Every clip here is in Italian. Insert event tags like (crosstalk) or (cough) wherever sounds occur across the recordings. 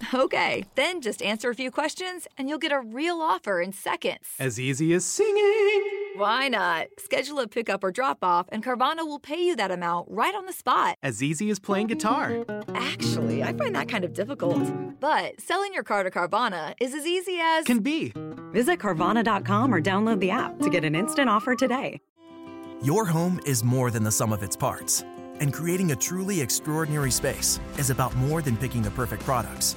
(laughs) Okay, then just answer a few questions and you'll get a real offer in seconds. As easy as singing. Why not? Schedule a pickup or drop off, and Carvana will pay you that amount right on the spot. As easy as playing guitar. Actually, I find that kind of difficult. But selling your car to Carvana is as easy as. Can be. Visit Carvana.com or download the app to get an instant offer today. Your home is more than the sum of its parts, and creating a truly extraordinary space is about more than picking the perfect products.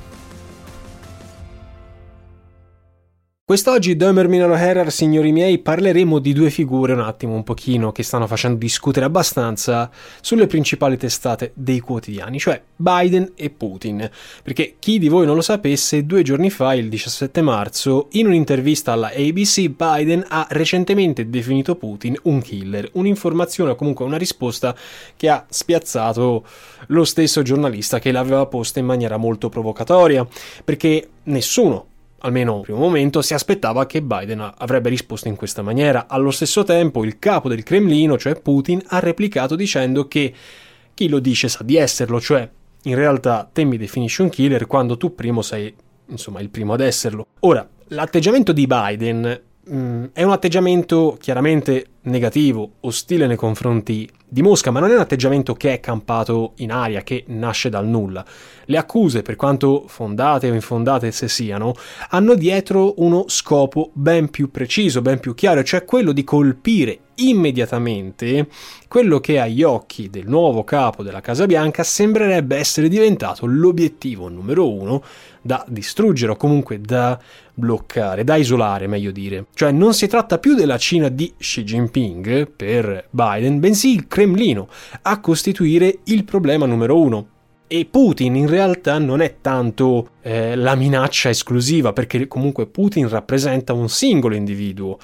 Quest'oggi Dömer Minaro Herrer, signori miei, parleremo di due figure un attimo, un pochino, che stanno facendo discutere abbastanza sulle principali testate dei quotidiani, cioè Biden e Putin. Perché chi di voi non lo sapesse, due giorni fa, il 17 marzo, in un'intervista alla ABC, Biden ha recentemente definito Putin un killer, un'informazione o comunque una risposta che ha spiazzato lo stesso giornalista che l'aveva posta in maniera molto provocatoria, perché nessuno almeno in primo momento, si aspettava che Biden avrebbe risposto in questa maniera. Allo stesso tempo, il capo del Cremlino, cioè Putin, ha replicato dicendo che chi lo dice sa di esserlo, cioè in realtà te mi definisci un killer quando tu primo sei, insomma, il primo ad esserlo. Ora, l'atteggiamento di Biden mm, è un atteggiamento chiaramente negativo, ostile nei confronti di Mosca, ma non è un atteggiamento che è campato in aria, che nasce dal nulla. Le accuse, per quanto fondate o infondate se siano, hanno dietro uno scopo ben più preciso, ben più chiaro, cioè quello di colpire immediatamente quello che agli occhi del nuovo capo della Casa Bianca sembrerebbe essere diventato l'obiettivo numero uno da distruggere o comunque da bloccare, da isolare meglio dire. Cioè non si tratta più della Cina di Xi Jinping per Biden, bensì il Cremlino a costituire il problema numero uno. E Putin in realtà non è tanto eh, la minaccia esclusiva, perché comunque Putin rappresenta un singolo individuo.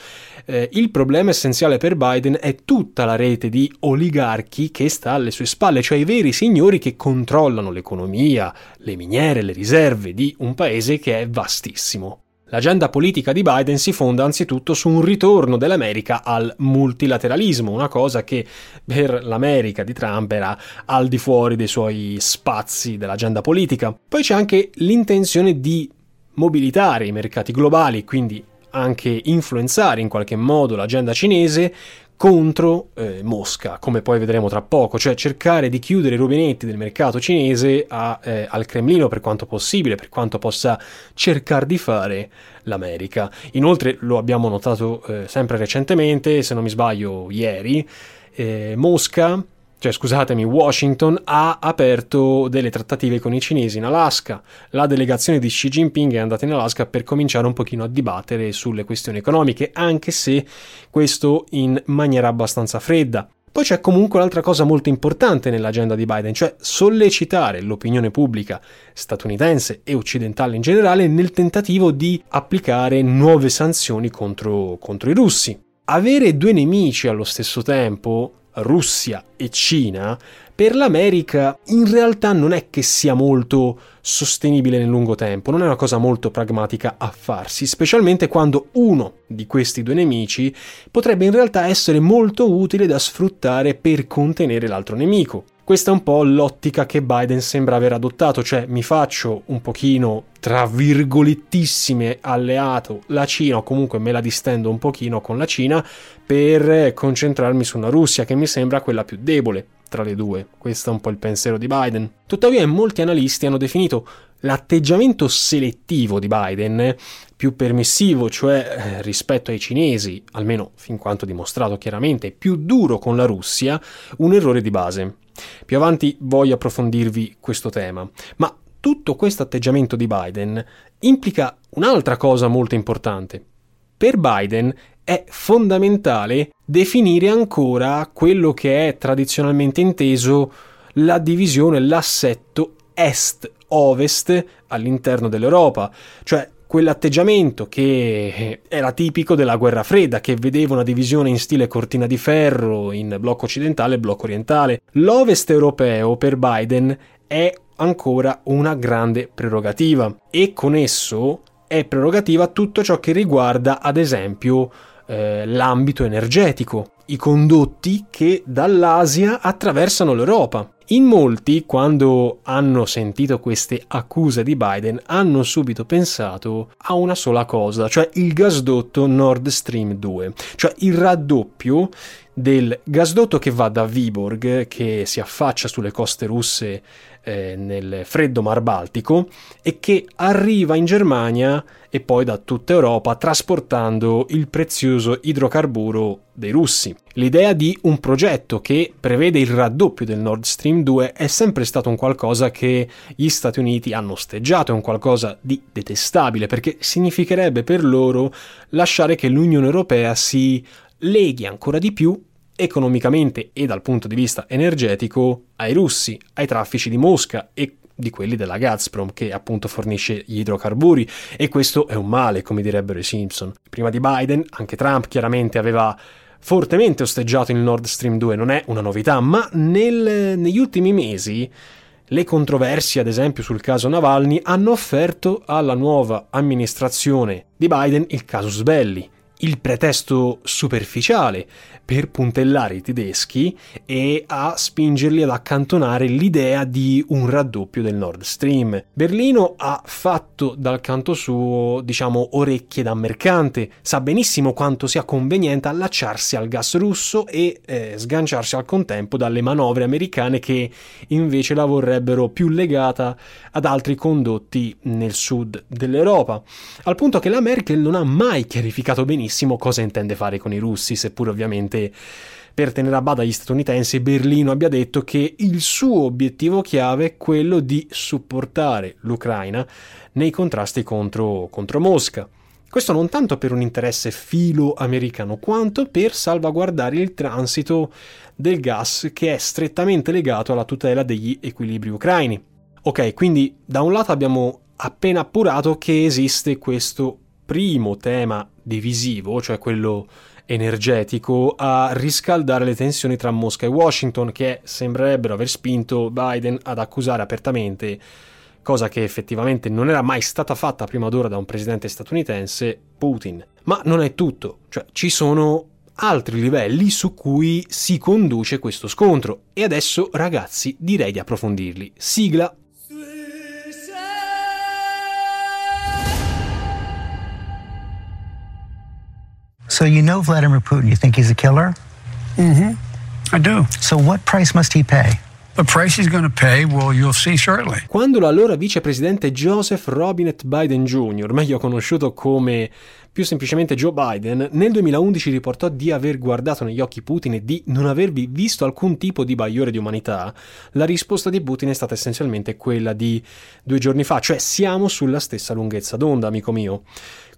Eh, il problema essenziale per Biden è tutta la rete di oligarchi che sta alle sue spalle, cioè i veri signori che controllano l'economia, le miniere, le riserve di un paese che è vastissimo. L'agenda politica di Biden si fonda anzitutto su un ritorno dell'America al multilateralismo, una cosa che per l'America di Trump era al di fuori dei suoi spazi dell'agenda politica. Poi c'è anche l'intenzione di mobilitare i mercati globali, quindi anche influenzare in qualche modo l'agenda cinese contro eh, Mosca, come poi vedremo tra poco, cioè cercare di chiudere i rubinetti del mercato cinese a, eh, al Cremlino per quanto possibile, per quanto possa cercare di fare l'America. Inoltre lo abbiamo notato eh, sempre recentemente, se non mi sbaglio ieri, eh, Mosca cioè scusatemi, Washington ha aperto delle trattative con i cinesi in Alaska. La delegazione di Xi Jinping è andata in Alaska per cominciare un pochino a dibattere sulle questioni economiche, anche se questo in maniera abbastanza fredda. Poi c'è comunque un'altra cosa molto importante nell'agenda di Biden, cioè sollecitare l'opinione pubblica statunitense e occidentale in generale nel tentativo di applicare nuove sanzioni contro, contro i russi. Avere due nemici allo stesso tempo Russia e Cina, per l'America in realtà non è che sia molto sostenibile nel lungo tempo, non è una cosa molto pragmatica a farsi, specialmente quando uno di questi due nemici potrebbe in realtà essere molto utile da sfruttare per contenere l'altro nemico. Questa è un po' l'ottica che Biden sembra aver adottato, cioè mi faccio un pochino, tra virgolettissime, alleato la Cina o comunque me la distendo un pochino con la Cina per concentrarmi su una Russia che mi sembra quella più debole tra le due. Questo è un po' il pensiero di Biden. Tuttavia molti analisti hanno definito l'atteggiamento selettivo di Biden, più permissivo, cioè eh, rispetto ai cinesi, almeno fin quanto dimostrato chiaramente, più duro con la Russia, un errore di base. Più avanti voglio approfondirvi questo tema, ma tutto questo atteggiamento di Biden implica un'altra cosa molto importante. Per Biden è fondamentale definire ancora quello che è tradizionalmente inteso la divisione, l'assetto est-ovest all'interno dell'Europa, cioè quell'atteggiamento che era tipico della guerra fredda, che vedeva una divisione in stile cortina di ferro in blocco occidentale e blocco orientale. L'ovest europeo per Biden è ancora una grande prerogativa e con esso è prerogativa tutto ciò che riguarda ad esempio eh, l'ambito energetico, i condotti che dall'Asia attraversano l'Europa. In molti, quando hanno sentito queste accuse di Biden, hanno subito pensato a una sola cosa, cioè il gasdotto Nord Stream 2, cioè il raddoppio del gasdotto che va da Viborg, che si affaccia sulle coste russe eh, nel freddo Mar Baltico e che arriva in Germania e poi da tutta Europa trasportando il prezioso idrocarburo dei russi. L'idea di un progetto che prevede il raddoppio del Nord Stream 2 è sempre stato un qualcosa che gli Stati Uniti hanno osteggiato, è un qualcosa di detestabile perché significherebbe per loro lasciare che l'Unione Europea si leghi ancora di più economicamente e dal punto di vista energetico ai russi, ai traffici di Mosca e di quelli della Gazprom che appunto fornisce gli idrocarburi. E questo è un male come direbbero i Simpson. Prima di Biden anche Trump chiaramente aveva fortemente osteggiato il Nord Stream 2, non è una novità, ma nel, negli ultimi mesi le controversie, ad esempio sul caso Navalny, hanno offerto alla nuova amministrazione di Biden il casus belli, il pretesto superficiale per puntellare i tedeschi e a spingerli ad accantonare l'idea di un raddoppio del Nord Stream. Berlino ha fatto dal canto suo, diciamo, orecchie da mercante, sa benissimo quanto sia conveniente allacciarsi al gas russo e eh, sganciarsi al contempo dalle manovre americane che invece la vorrebbero più legata ad altri condotti nel sud dell'Europa. Al punto che la Merkel non ha mai chiarificato benissimo cosa intende fare con i russi, seppur ovviamente per tenere a bada gli statunitensi Berlino abbia detto che il suo obiettivo chiave è quello di supportare l'Ucraina nei contrasti contro, contro Mosca. Questo non tanto per un interesse filo-americano, quanto per salvaguardare il transito del gas che è strettamente legato alla tutela degli equilibri ucraini. Ok, quindi da un lato abbiamo appena appurato che esiste questo primo tema divisivo, cioè quello energetico a riscaldare le tensioni tra Mosca e Washington che sembrerebbero aver spinto Biden ad accusare apertamente cosa che effettivamente non era mai stata fatta prima d'ora da un presidente statunitense, Putin. Ma non è tutto, cioè ci sono altri livelli su cui si conduce questo scontro e adesso ragazzi direi di approfondirli. Sigla So you know Vladimir Putin. You think he's a killer? Mm-hmm. I do. So what price must he pay? The price he's going to pay, well, you'll see shortly. Quando l'allora vicepresidente Joseph Robinette Biden Jr., meglio conosciuto come più semplicemente Joe Biden, nel 2011 riportò di aver guardato negli occhi Putin e di non avervi visto alcun tipo di bagliore di umanità, la risposta di Putin è stata essenzialmente quella di due giorni fa, cioè siamo sulla stessa lunghezza d'onda, amico mio.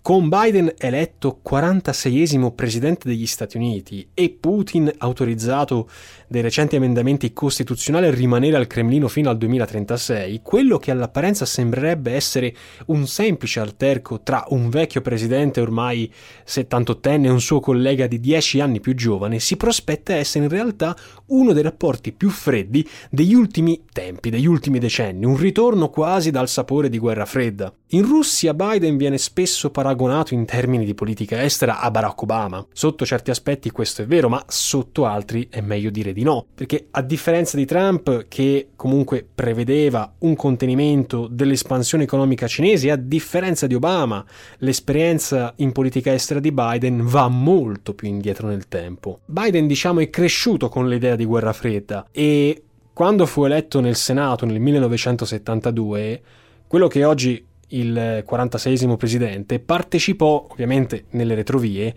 Con Biden eletto 46esimo presidente degli Stati Uniti e Putin autorizzato dai recenti emendamenti costituzionali a rimanere al Cremlino fino al 2036, quello che all'apparenza sembrerebbe essere un semplice alterco tra un vecchio presidente ormai 78enne e un suo collega di 10 anni più giovane si prospetta essere in realtà uno dei rapporti più freddi degli ultimi tempi, degli ultimi decenni, un ritorno quasi dal sapore di guerra fredda. In Russia Biden viene spesso paragonato in termini di politica estera a Barack Obama. Sotto certi aspetti questo è vero, ma sotto altri è meglio dire di no, perché a differenza di Trump che comunque prevedeva un contenimento dell'espansione economica cinese, a differenza di Obama, l'esperienza in politica estera di Biden va molto più indietro nel tempo. Biden diciamo è cresciuto con l'idea di guerra fredda e quando fu eletto nel Senato nel 1972 quello che oggi il 46 presidente, partecipò ovviamente nelle retrovie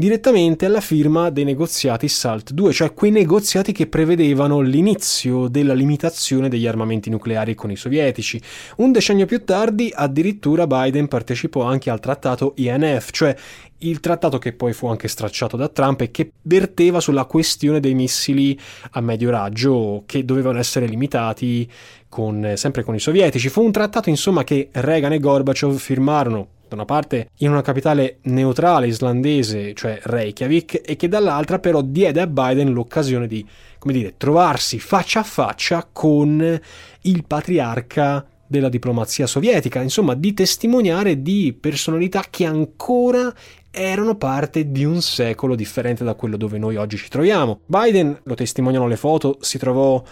direttamente alla firma dei negoziati SALT 2, cioè quei negoziati che prevedevano l'inizio della limitazione degli armamenti nucleari con i sovietici. Un decennio più tardi addirittura Biden partecipò anche al trattato INF, cioè il trattato che poi fu anche stracciato da Trump e che verteva sulla questione dei missili a medio raggio che dovevano essere limitati con, sempre con i sovietici. Fu un trattato insomma che Reagan e Gorbachev firmarono da una parte in una capitale neutrale islandese, cioè Reykjavik, e che dall'altra però diede a Biden l'occasione di, come dire, trovarsi faccia a faccia con il patriarca della diplomazia sovietica, insomma, di testimoniare di personalità che ancora erano parte di un secolo differente da quello dove noi oggi ci troviamo. Biden, lo testimoniano le foto, si trovò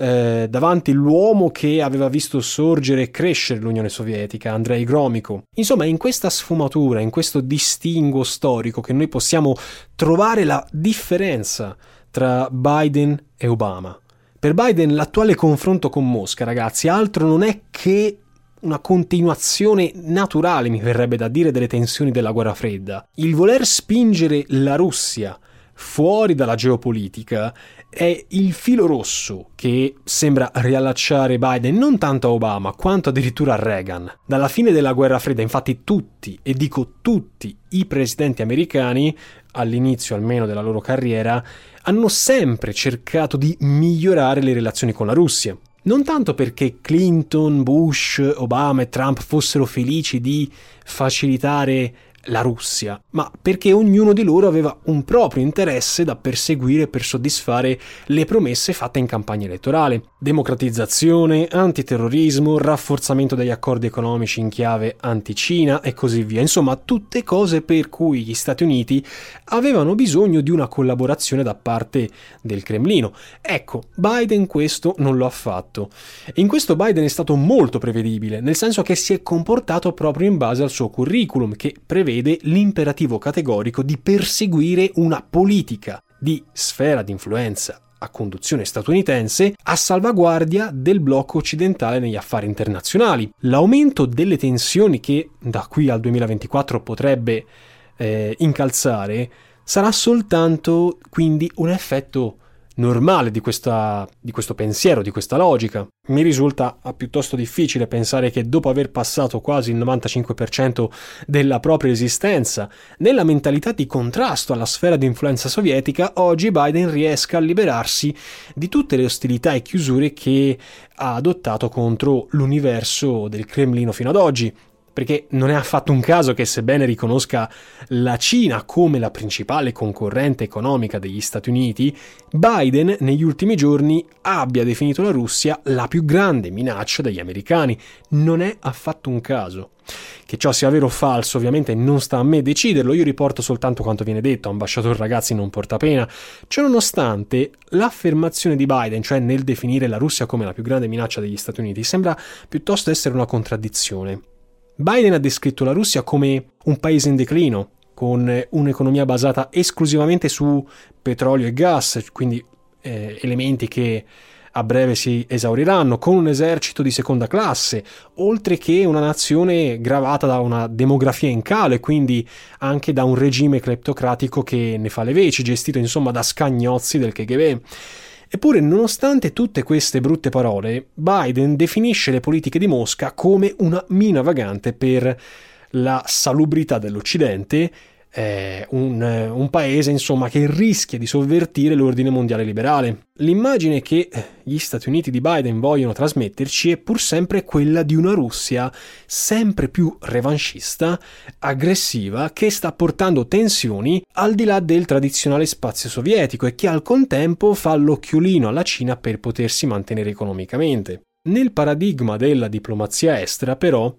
eh, davanti l'uomo che aveva visto sorgere e crescere l'Unione Sovietica, Andrei Gromyko. Insomma, in questa sfumatura, in questo distinguo storico che noi possiamo trovare la differenza tra Biden e Obama. Per Biden l'attuale confronto con Mosca, ragazzi, altro non è che una continuazione naturale, mi verrebbe da dire, delle tensioni della guerra fredda. Il voler spingere la Russia fuori dalla geopolitica è il filo rosso che sembra riallacciare Biden non tanto a Obama quanto addirittura a Reagan. Dalla fine della guerra fredda infatti tutti, e dico tutti, i presidenti americani, all'inizio almeno della loro carriera, hanno sempre cercato di migliorare le relazioni con la Russia. Non tanto perché Clinton, Bush, Obama e Trump fossero felici di facilitare la Russia, ma perché ognuno di loro aveva un proprio interesse da perseguire per soddisfare le promesse fatte in campagna elettorale. Democratizzazione, antiterrorismo, rafforzamento degli accordi economici in chiave anti-Cina e così via. Insomma, tutte cose per cui gli Stati Uniti avevano bisogno di una collaborazione da parte del Cremlino. Ecco, Biden questo non lo ha fatto. In questo Biden è stato molto prevedibile, nel senso che si è comportato proprio in base al suo curriculum, che prevede l'imperativo categorico di perseguire una politica di sfera di influenza a conduzione statunitense a salvaguardia del blocco occidentale negli affari internazionali. L'aumento delle tensioni che da qui al 2024 potrebbe eh, incalzare sarà soltanto quindi un effetto normale di, questa, di questo pensiero, di questa logica. Mi risulta piuttosto difficile pensare che dopo aver passato quasi il 95% della propria esistenza nella mentalità di contrasto alla sfera di influenza sovietica, oggi Biden riesca a liberarsi di tutte le ostilità e chiusure che ha adottato contro l'universo del Cremlino fino ad oggi, perché non è affatto un caso che sebbene riconosca la Cina come la principale concorrente economica degli Stati Uniti, Biden negli ultimi giorni abbia definito la Russia la più grande minaccia degli americani. Non è affatto un caso. Che ciò sia vero o falso ovviamente non sta a me deciderlo, io riporto soltanto quanto viene detto, ambasciatore ragazzi non porta pena. Ciononostante, l'affermazione di Biden, cioè nel definire la Russia come la più grande minaccia degli Stati Uniti, sembra piuttosto essere una contraddizione. Biden ha descritto la Russia come un paese in declino, con un'economia basata esclusivamente su petrolio e gas, quindi eh, elementi che a breve si esauriranno, con un esercito di seconda classe, oltre che una nazione gravata da una demografia in calo e quindi anche da un regime cleptocratico che ne fa le veci, gestito insomma da scagnozzi del KGB. Eppure, nonostante tutte queste brutte parole, Biden definisce le politiche di Mosca come una mina vagante per la salubrità dell'Occidente eh, un, un, paese insomma che rischia di sovvertire l'ordine mondiale liberale. L'immagine che gli Stati Uniti di Biden vogliono trasmetterci è pur sempre quella di una Russia sempre più revanchista, aggressiva, che sta portando tensioni al di là del tradizionale spazio sovietico e che al contempo fa l'occhiolino alla Cina per potersi mantenere economicamente. Nel paradigma della diplomazia estera, però,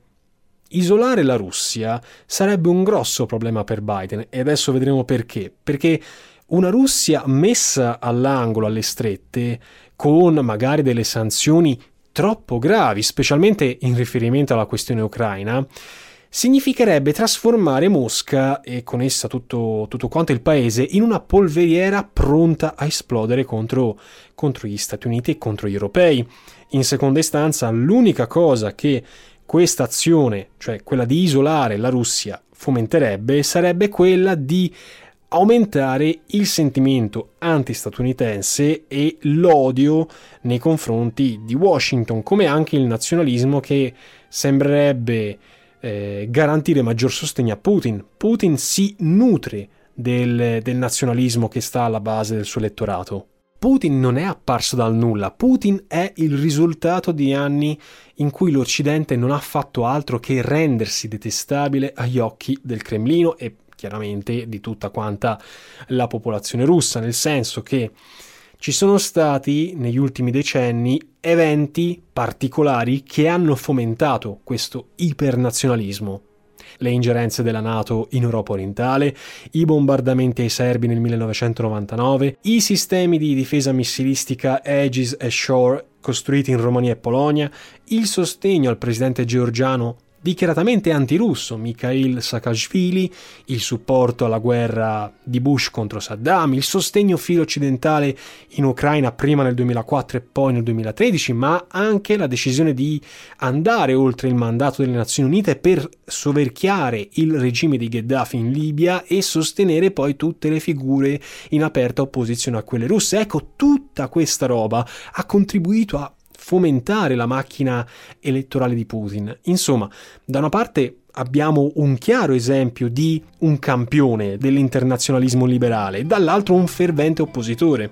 Isolare la Russia sarebbe un grosso problema per Biden e adesso vedremo perché. Perché una Russia messa all'angolo, alle strette, con magari delle sanzioni troppo gravi, specialmente in riferimento alla questione ucraina, significherebbe trasformare Mosca e con essa tutto, tutto quanto il paese in una polveriera pronta a esplodere contro, contro gli Stati Uniti e contro gli europei. In seconda istanza, l'unica cosa che questa azione, cioè quella di isolare la Russia, fomenterebbe sarebbe quella di aumentare il sentimento anti-statunitense e l'odio nei confronti di Washington, come anche il nazionalismo che sembrerebbe eh, garantire maggior sostegno a Putin. Putin si nutre del, del nazionalismo che sta alla base del suo elettorato. Putin non è apparso dal nulla, Putin è il risultato di anni in cui l'Occidente non ha fatto altro che rendersi detestabile agli occhi del Cremlino e chiaramente di tutta quanta la popolazione russa, nel senso che ci sono stati negli ultimi decenni eventi particolari che hanno fomentato questo ipernazionalismo. Le ingerenze della Nato in Europa orientale, i bombardamenti ai serbi nel 1999, i sistemi di difesa missilistica Aegis e Shore costruiti in Romania e Polonia, il sostegno al presidente georgiano dichiaratamente antirusso Mikhail Saakashvili, il supporto alla guerra di Bush contro Saddam, il sostegno filo occidentale in Ucraina prima nel 2004 e poi nel 2013, ma anche la decisione di andare oltre il mandato delle Nazioni Unite per soverchiare il regime di Gheddafi in Libia e sostenere poi tutte le figure in aperta opposizione a quelle russe. Ecco, tutta questa roba ha contribuito a fomentare la macchina elettorale di Putin. Insomma, da una parte abbiamo un chiaro esempio di un campione dell'internazionalismo liberale, dall'altro un fervente oppositore.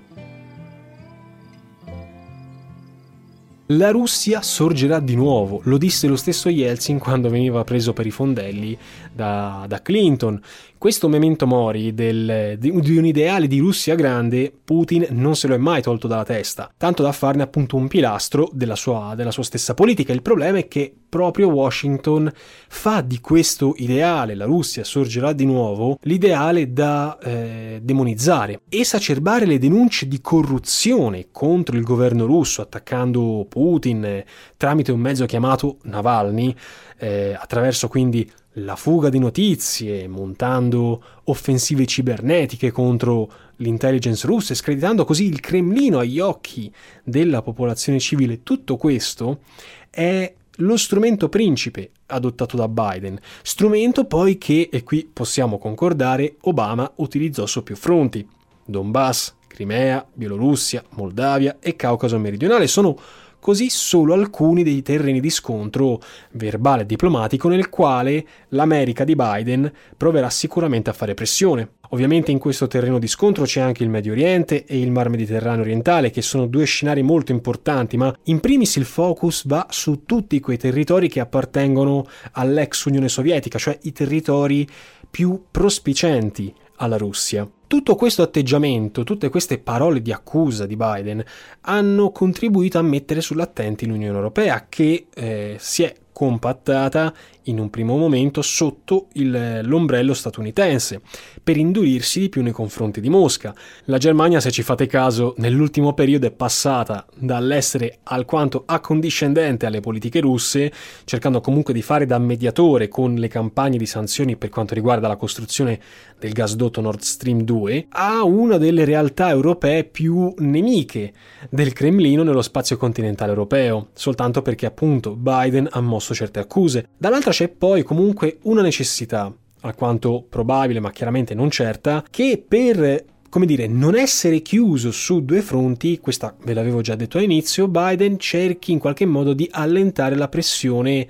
La Russia sorgerà di nuovo, lo disse lo stesso Yeltsin quando veniva preso per i fondelli da, da Clinton. Questo memento mori del, di, di, un ideale di Russia grande, Putin non se lo è mai tolto dalla testa, tanto da farne appunto un pilastro della sua, della sua stessa politica. Il problema è che proprio Washington fa di questo ideale, la Russia sorgerà di nuovo, l'ideale da eh, demonizzare, esacerbare le denunce di corruzione contro il governo russo, attaccando Putin eh, tramite un mezzo chiamato Navalny, eh, attraverso quindi la fuga di notizie, montando offensive cibernetiche contro l'intelligence russa, screditando così il Cremlino agli occhi della popolazione civile. Tutto questo è lo strumento principe adottato da Biden, strumento poi che, e qui possiamo concordare, Obama utilizzò su più fronti. Donbass, Crimea, Bielorussia, Moldavia e Caucaso meridionale sono così solo alcuni dei terreni di scontro verbale e diplomatico nel quale l'America di Biden proverà sicuramente a fare pressione. Ovviamente in questo terreno di scontro c'è anche il Medio Oriente e il Mar Mediterraneo orientale, che sono due scenari molto importanti, ma in primis il focus va su tutti quei territori che appartengono all'ex Unione Sovietica, cioè i territori più prospicenti alla Russia. Tutto questo atteggiamento, tutte queste parole di accusa di Biden hanno contribuito a mettere sull'attenti l'Unione Europea che eh, si è compattata in un primo momento sotto il, l'ombrello statunitense per indurirsi di più nei confronti di Mosca. La Germania, se ci fate caso, nell'ultimo periodo è passata dall'essere alquanto accondiscendente alle politiche russe, cercando comunque di fare da mediatore con le campagne di sanzioni per quanto riguarda la costruzione del gasdotto Nord Stream 2, a una delle realtà europee più nemiche del Cremlino nello spazio continentale europeo, soltanto perché appunto Biden ha mosso certe accuse. Dall'altra c'è poi comunque una necessità, alquanto probabile ma chiaramente non certa, che per come dire, non essere chiuso su due fronti, questa ve l'avevo già detto all'inizio, Biden cerchi in qualche modo di allentare la pressione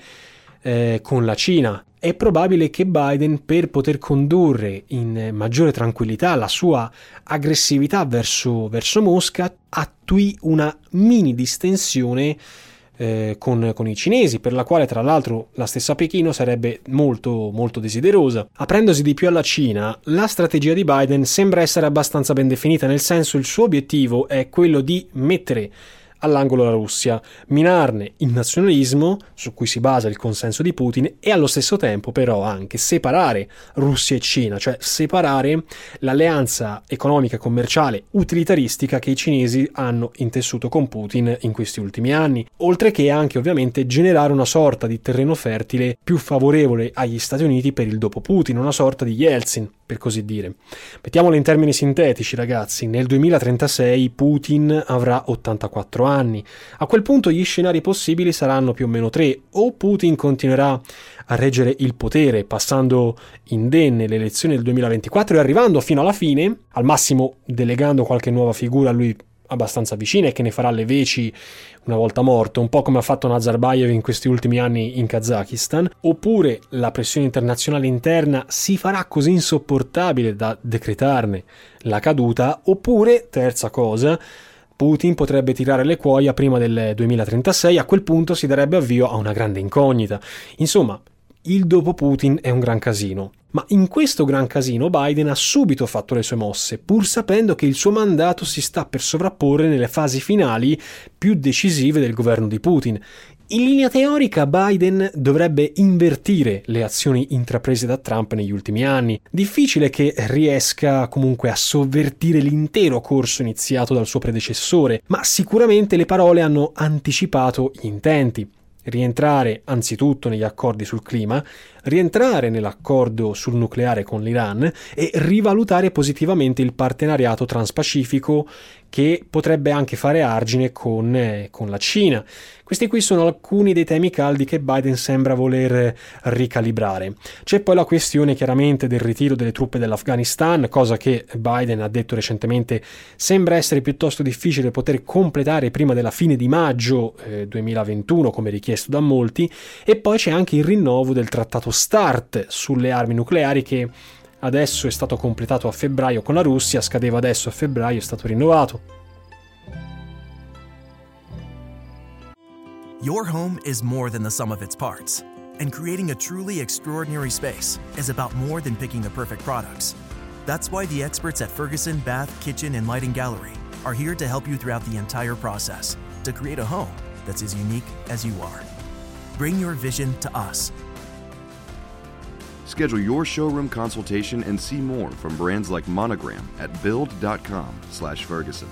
eh, con la Cina. È probabile che Biden, per poter condurre in maggiore tranquillità la sua aggressività verso, verso Mosca, attui una mini distensione eh, con, con, i cinesi, per la quale tra l'altro la stessa Pechino sarebbe molto, molto desiderosa. Aprendosi di più alla Cina, la strategia di Biden sembra essere abbastanza ben definita, nel senso il suo obiettivo è quello di mettere all'angolo la Russia, minarne il nazionalismo su cui si basa il consenso di Putin e allo stesso tempo però anche separare Russia e Cina, cioè separare l'alleanza economica commerciale utilitaristica che i cinesi hanno intessuto con Putin in questi ultimi anni, oltre che anche ovviamente generare una sorta di terreno fertile più favorevole agli Stati Uniti per il dopo Putin, una sorta di Yeltsin per così dire. Mettiamolo in termini sintetici, ragazzi. Nel 2036 Putin avrà 84 anni. A quel punto gli scenari possibili saranno più o meno tre. O Putin continuerà a reggere il potere, passando indenne le elezioni del 2024 e arrivando fino alla fine, al massimo delegando qualche nuova figura a lui abbastanza vicina e che ne farà le veci una volta morto, un po' come ha fatto Nazarbayev in questi ultimi anni in Kazakistan, oppure la pressione internazionale interna si farà così insopportabile da decretarne la caduta, oppure, terza cosa, Putin potrebbe tirare le cuoia prima del 2036, a quel punto si darebbe avvio a una grande incognita. Insomma, il dopo Putin è un gran casino. Ma in questo gran casino Biden ha subito fatto le sue mosse, pur sapendo che il suo mandato si sta per sovrapporre nelle fasi finali più decisive del governo di Putin. In linea teorica Biden dovrebbe invertire le azioni intraprese da Trump negli ultimi anni. Difficile che riesca comunque a sovvertire l'intero corso iniziato dal suo predecessore, ma sicuramente le parole hanno anticipato gli intenti rientrare anzitutto negli accordi sul clima, rientrare nell'accordo sul nucleare con l'Iran e rivalutare positivamente il partenariato transpacifico che potrebbe anche fare argine con, eh, con, la Cina. Questi qui sono alcuni dei temi caldi che Biden sembra voler ricalibrare. C'è poi la questione chiaramente del ritiro delle truppe dell'Afghanistan, cosa che Biden ha detto recentemente sembra essere piuttosto difficile poter completare prima della fine di maggio eh, 2021, come richiesto da molti, e poi c'è anche il rinnovo del trattato START sulle armi nucleari che adesso è stato completato a febbraio con la Russia, scadeva adesso a febbraio, è stato rinnovato. Your home is more than the sum of its parts, and creating a truly extraordinary space is about more than picking the perfect products. That's why the experts at Ferguson Bath, Kitchen, and Lighting Gallery are here to help you throughout the entire process to create a home that's as unique as you are. Bring your vision to us Schedule your showroom consultation and see more from brands like Monogram at build.com/ferguson.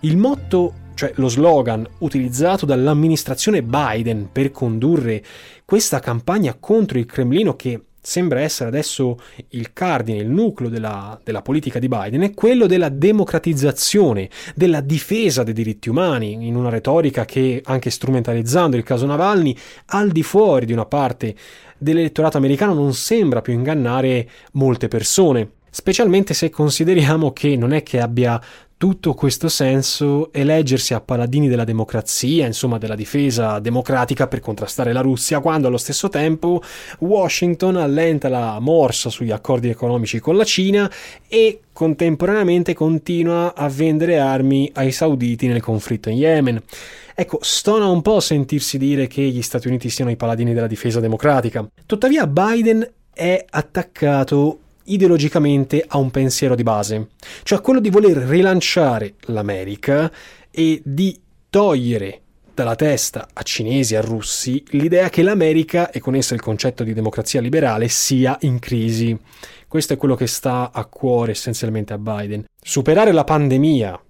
Il motto, cioè lo slogan utilizzato dall'amministrazione Biden per condurre questa campagna contro il Cremlino che sembra essere adesso il cardine, il nucleo della, della, politica di Biden, è quello della democratizzazione, della difesa dei diritti umani, in una retorica che, anche strumentalizzando il caso Navalny, al di fuori di una parte dell'elettorato americano non sembra più ingannare molte persone specialmente se consideriamo che non è che abbia tutto questo senso eleggersi a paladini della democrazia, insomma della difesa democratica per contrastare la Russia, quando allo stesso tempo Washington allenta la morsa sugli accordi economici con la Cina e contemporaneamente continua a vendere armi ai sauditi nel conflitto in Yemen. Ecco, stona un po' sentirsi dire che gli Stati Uniti siano i paladini della difesa democratica. Tuttavia Biden è attaccato ideologicamente a un pensiero di base, cioè quello di voler rilanciare l'America e di togliere dalla testa a cinesi e a russi l'idea che l'America e con essa il concetto di democrazia liberale sia in crisi. Questo è quello che sta a cuore essenzialmente a Biden. Superare la pandemia,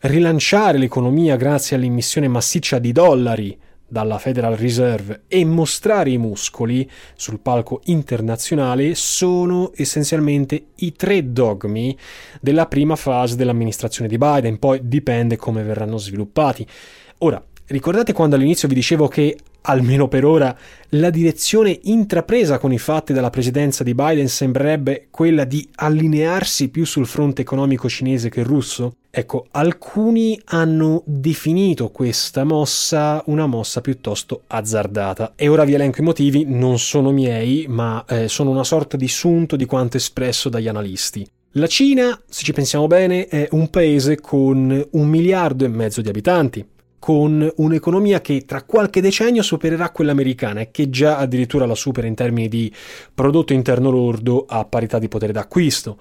rilanciare l'economia grazie all'immissione massiccia di dollari dalla Federal Reserve e mostrare i muscoli sul palco internazionale sono essenzialmente i tre dogmi della prima fase dell'amministrazione di Biden, poi dipende come verranno sviluppati. Ora, ricordate quando all'inizio vi dicevo che almeno per ora, la direzione intrapresa con i fatti dalla presidenza di Biden sembrerebbe quella di allinearsi più sul fronte economico cinese che russo? Ecco, alcuni hanno definito questa mossa una mossa piuttosto azzardata. E ora vi elenco i motivi, non sono miei, ma eh, sono una sorta di sunto di quanto espresso dagli analisti. La Cina, se ci pensiamo bene, è un paese con un miliardo e mezzo di abitanti con un'economia che tra qualche decennio supererà quella americana e che già addirittura la supera in termini di prodotto interno lordo a parità di potere d'acquisto.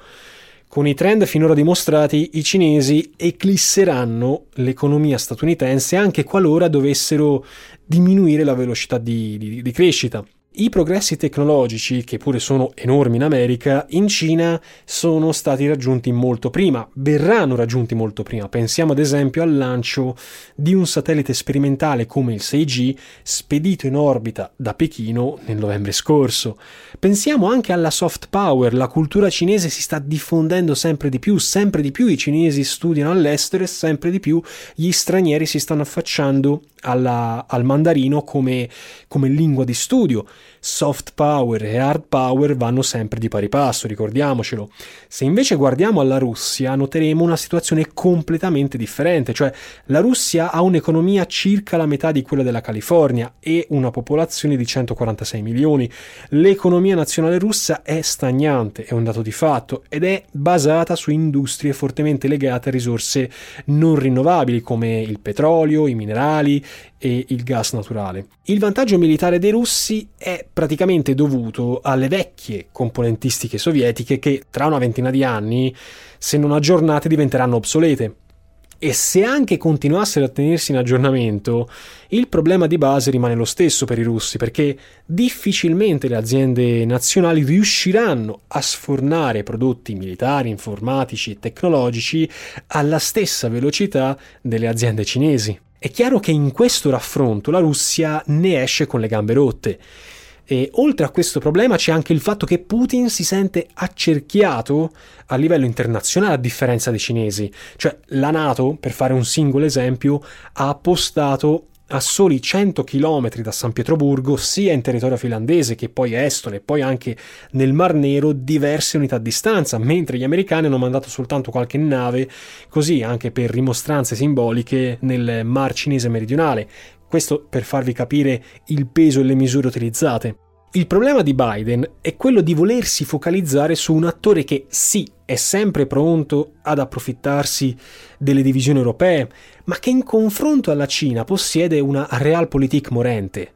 Con i trend finora dimostrati, i cinesi eclisseranno l'economia statunitense anche qualora dovessero diminuire la velocità di, di, di crescita. I progressi tecnologici, che pure sono enormi in America, in Cina sono stati raggiunti molto prima, verranno raggiunti molto prima. Pensiamo ad esempio al lancio di un satellite sperimentale come il 6G spedito in orbita da Pechino nel novembre scorso. Pensiamo anche alla soft power, la cultura cinese si sta diffondendo sempre di più, sempre di più i cinesi studiano all'estero e sempre di più gli stranieri si stanno affacciando alla, al mandarino come, come lingua di studio. Soft power e hard power vanno sempre di pari passo, ricordiamocelo. Se invece guardiamo alla Russia, noteremo una situazione completamente differente, cioè la Russia ha un'economia circa la metà di quella della California e una popolazione di 146 milioni. L'economia nazionale russa è stagnante, è un dato di fatto, ed è basata su industrie fortemente legate a risorse non rinnovabili come il petrolio, i minerali, e il gas naturale. Il vantaggio militare dei russi è praticamente dovuto alle vecchie componentistiche sovietiche che tra una ventina di anni, se non aggiornate, diventeranno obsolete. E se anche continuassero a tenersi in aggiornamento, il problema di base rimane lo stesso per i russi, perché difficilmente le aziende nazionali riusciranno a sfornare prodotti militari, informatici e tecnologici alla stessa velocità delle aziende cinesi. È chiaro che in questo raffronto la Russia ne esce con le gambe rotte. E oltre a questo problema c'è anche il fatto che Putin si sente accerchiato a livello internazionale a differenza dei cinesi. Cioè la Nato, per fare un singolo esempio, ha appostato a soli 100 km da San Pietroburgo, sia in territorio finlandese che poi estone e poi anche nel Mar Nero, diverse unità a distanza, mentre gli americani hanno mandato soltanto qualche nave, così anche per rimostranze simboliche nel Mar Cinese meridionale. Questo per farvi capire il peso e le misure utilizzate. Il problema di Biden è quello di volersi focalizzare su un attore che sì, è sempre pronto ad approfittarsi delle divisioni europee, ma che in confronto alla Cina possiede una realpolitik morente.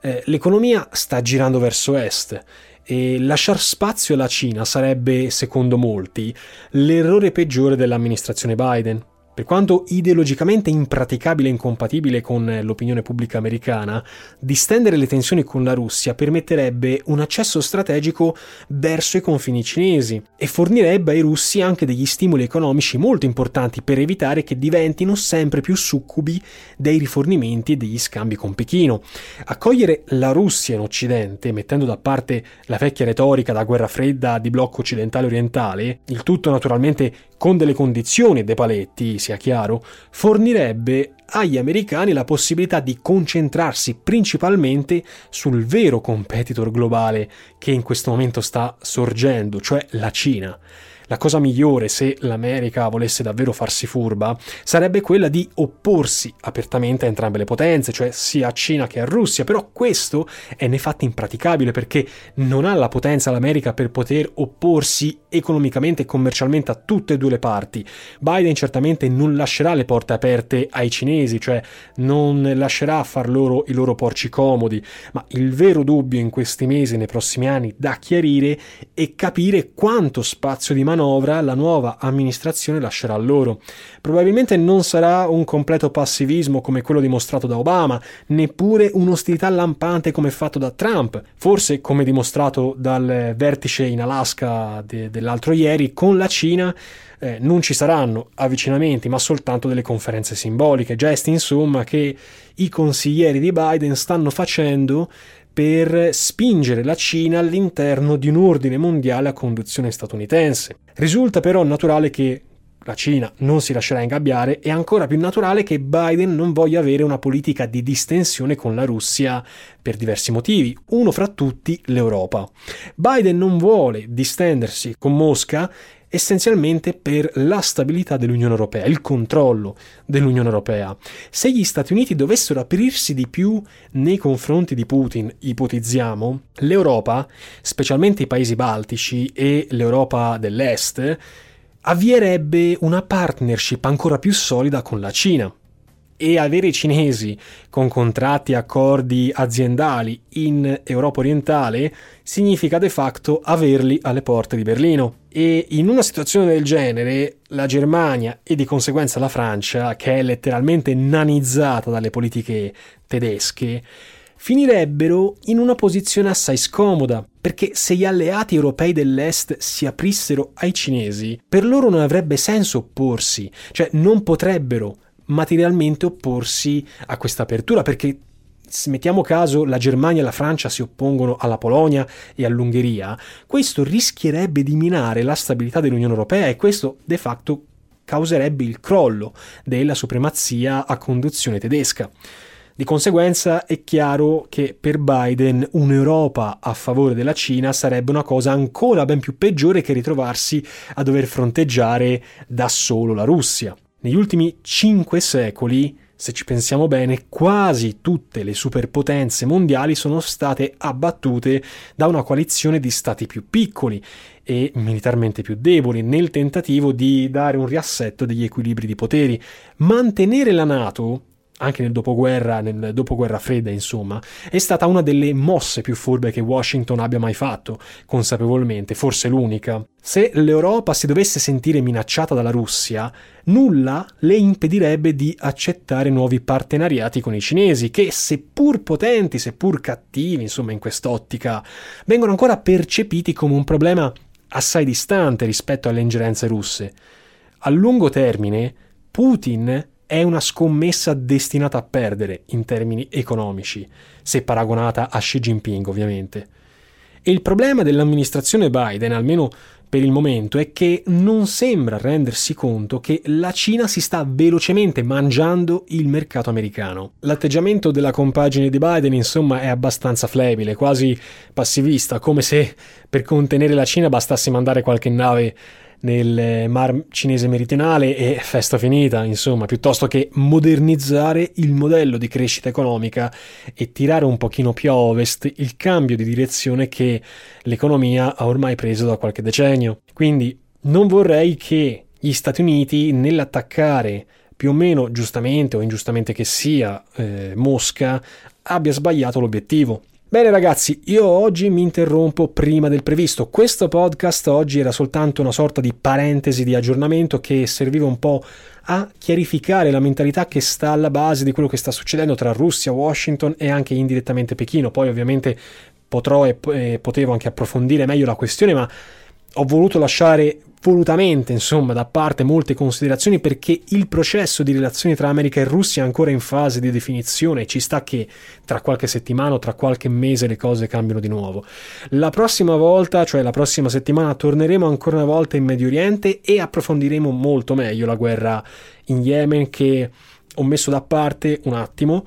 Eh, l'economia sta girando verso est e lasciar spazio alla Cina sarebbe, secondo molti, l'errore peggiore dell'amministrazione Biden. Per quanto ideologicamente impraticabile e incompatibile con l'opinione pubblica americana, distendere le tensioni con la Russia permetterebbe un accesso strategico verso i confini cinesi e fornirebbe ai russi anche degli stimoli economici molto importanti per evitare che diventino sempre più succubi dei rifornimenti e degli scambi con Pechino. Accogliere la Russia in Occidente, mettendo da parte la vecchia retorica da guerra fredda di blocco occidentale orientale, il tutto naturalmente con delle condizioni e dei paletti, sia chiaro, fornirebbe agli americani la possibilità di concentrarsi principalmente sul vero competitor globale che in questo momento sta sorgendo, cioè la Cina. La cosa migliore se l'America volesse davvero farsi furba sarebbe quella di opporsi apertamente a entrambe le potenze, cioè sia a Cina che a Russia, però questo è nei fatti impraticabile perché non ha la potenza l'America per poter opporsi economicamente e commercialmente a tutte e due le parti. Biden certamente non lascerà le porte aperte ai cinesi, cioè non lascerà far loro i loro porci comodi, ma il vero dubbio in questi mesi nei prossimi anni da chiarire è capire quanto spazio di manovra la nuova amministrazione lascerà loro. Probabilmente non sarà un completo passivismo come quello dimostrato da Obama, neppure un'ostilità lampante come fatto da Trump, forse come dimostrato dal vertice in Alaska de- dell'altro ieri con la Cina. Eh, non ci saranno avvicinamenti, ma soltanto delle conferenze simboliche, gesti insomma che i consiglieri di Biden stanno facendo per spingere la Cina all'interno di un ordine mondiale a conduzione statunitense. Risulta però naturale che la Cina non si lascerà ingabbiare, è ancora più naturale che Biden non voglia avere una politica di distensione con la Russia per diversi motivi, uno fra tutti l'Europa. Biden non vuole distendersi con Mosca essenzialmente per la stabilità dell'Unione Europea, il controllo dell'Unione Europea. Se gli Stati Uniti dovessero aprirsi di più nei confronti di Putin, ipotizziamo, l'Europa, specialmente i paesi baltici e l'Europa dell'Est, avvierebbe una partnership ancora più solida con la Cina e avere i cinesi con contratti e accordi aziendali in Europa orientale significa de facto averli alle porte di Berlino. E in una situazione del genere la Germania e di conseguenza la Francia, che è letteralmente nanizzata dalle politiche tedesche, finirebbero in una posizione assai scomoda, perché se gli alleati europei dell'Est si aprissero ai cinesi, per loro non avrebbe senso opporsi, cioè non potrebbero materialmente opporsi a questa apertura, perché se mettiamo caso la Germania e la Francia si oppongono alla Polonia e all'Ungheria, questo rischierebbe di minare la stabilità dell'Unione Europea e questo de facto causerebbe il crollo della supremazia a conduzione tedesca. Di conseguenza è chiaro che per Biden un'Europa a favore della Cina sarebbe una cosa ancora ben più peggiore che ritrovarsi a dover fronteggiare da solo la Russia. Negli ultimi cinque secoli se ci pensiamo bene, quasi tutte le superpotenze mondiali sono state abbattute da una coalizione di stati più piccoli e militarmente più deboli nel tentativo di dare un riassetto degli equilibri di poteri. Mantenere la Nato anche nel dopoguerra, nel dopoguerra fredda, insomma, è stata una delle mosse più furbe che Washington abbia mai fatto, consapevolmente, forse l'unica. Se l'Europa si dovesse sentire minacciata dalla Russia, nulla le impedirebbe di accettare nuovi partenariati con i cinesi, che seppur potenti, seppur cattivi, insomma, in quest'ottica, vengono ancora percepiti come un problema assai distante rispetto alle ingerenze russe. A lungo termine, Putin è una scommessa destinata a perdere in termini economici, se paragonata a Xi Jinping ovviamente. E il problema dell'amministrazione Biden, almeno per il momento, è che non sembra rendersi conto che la Cina si sta velocemente mangiando il mercato americano. L'atteggiamento della compagine di Biden, insomma, è abbastanza flebile, quasi passivista, come se per contenere la Cina bastasse mandare qualche nave nel mar cinese meridionale e festa finita, insomma, piuttosto che modernizzare il modello di crescita economica e tirare un pochino più a ovest il cambio di direzione che l'economia ha ormai preso da qualche decennio. Quindi non vorrei che gli Stati Uniti nell'attaccare più o meno giustamente o ingiustamente che sia eh, Mosca abbia sbagliato l'obiettivo. Bene ragazzi, io oggi mi interrompo prima del previsto. Questo podcast oggi era soltanto una sorta di parentesi di aggiornamento che serviva un po' a chiarificare la mentalità che sta alla base di quello che sta succedendo tra Russia, Washington e anche indirettamente Pechino. Poi ovviamente potrò e potevo anche approfondire meglio la questione, ma ho voluto lasciare volutamente, insomma, da parte molte considerazioni perché il processo di relazioni tra America e Russia è ancora in fase di definizione ci sta che tra qualche settimana o tra qualche mese le cose cambiano di nuovo. La prossima volta, cioè la prossima settimana, torneremo ancora una volta in Medio Oriente e approfondiremo molto meglio la guerra in Yemen che ho messo da parte un attimo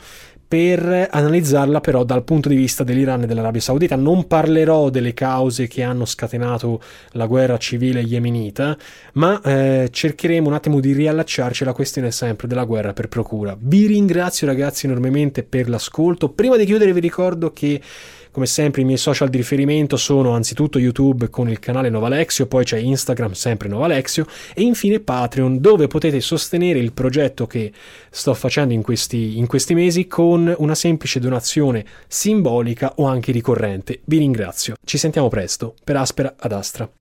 per analizzarla però dal punto di vista dell'Iran e dell'Arabia Saudita. Non parlerò delle cause che hanno scatenato la guerra civile yemenita, ma eh, cercheremo un attimo di riallacciarci alla questione sempre della guerra per procura. Vi ringrazio ragazzi enormemente per l'ascolto. Prima di chiudere vi ricordo che come sempre i miei social di riferimento sono anzitutto YouTube con il canale Novalexio, poi c'è Instagram sempre Novalexio e infine Patreon dove potete sostenere il progetto che sto facendo in questi, in questi mesi con una semplice donazione simbolica o anche ricorrente. Vi ringrazio. Ci sentiamo presto. Per Aspera ad Astra.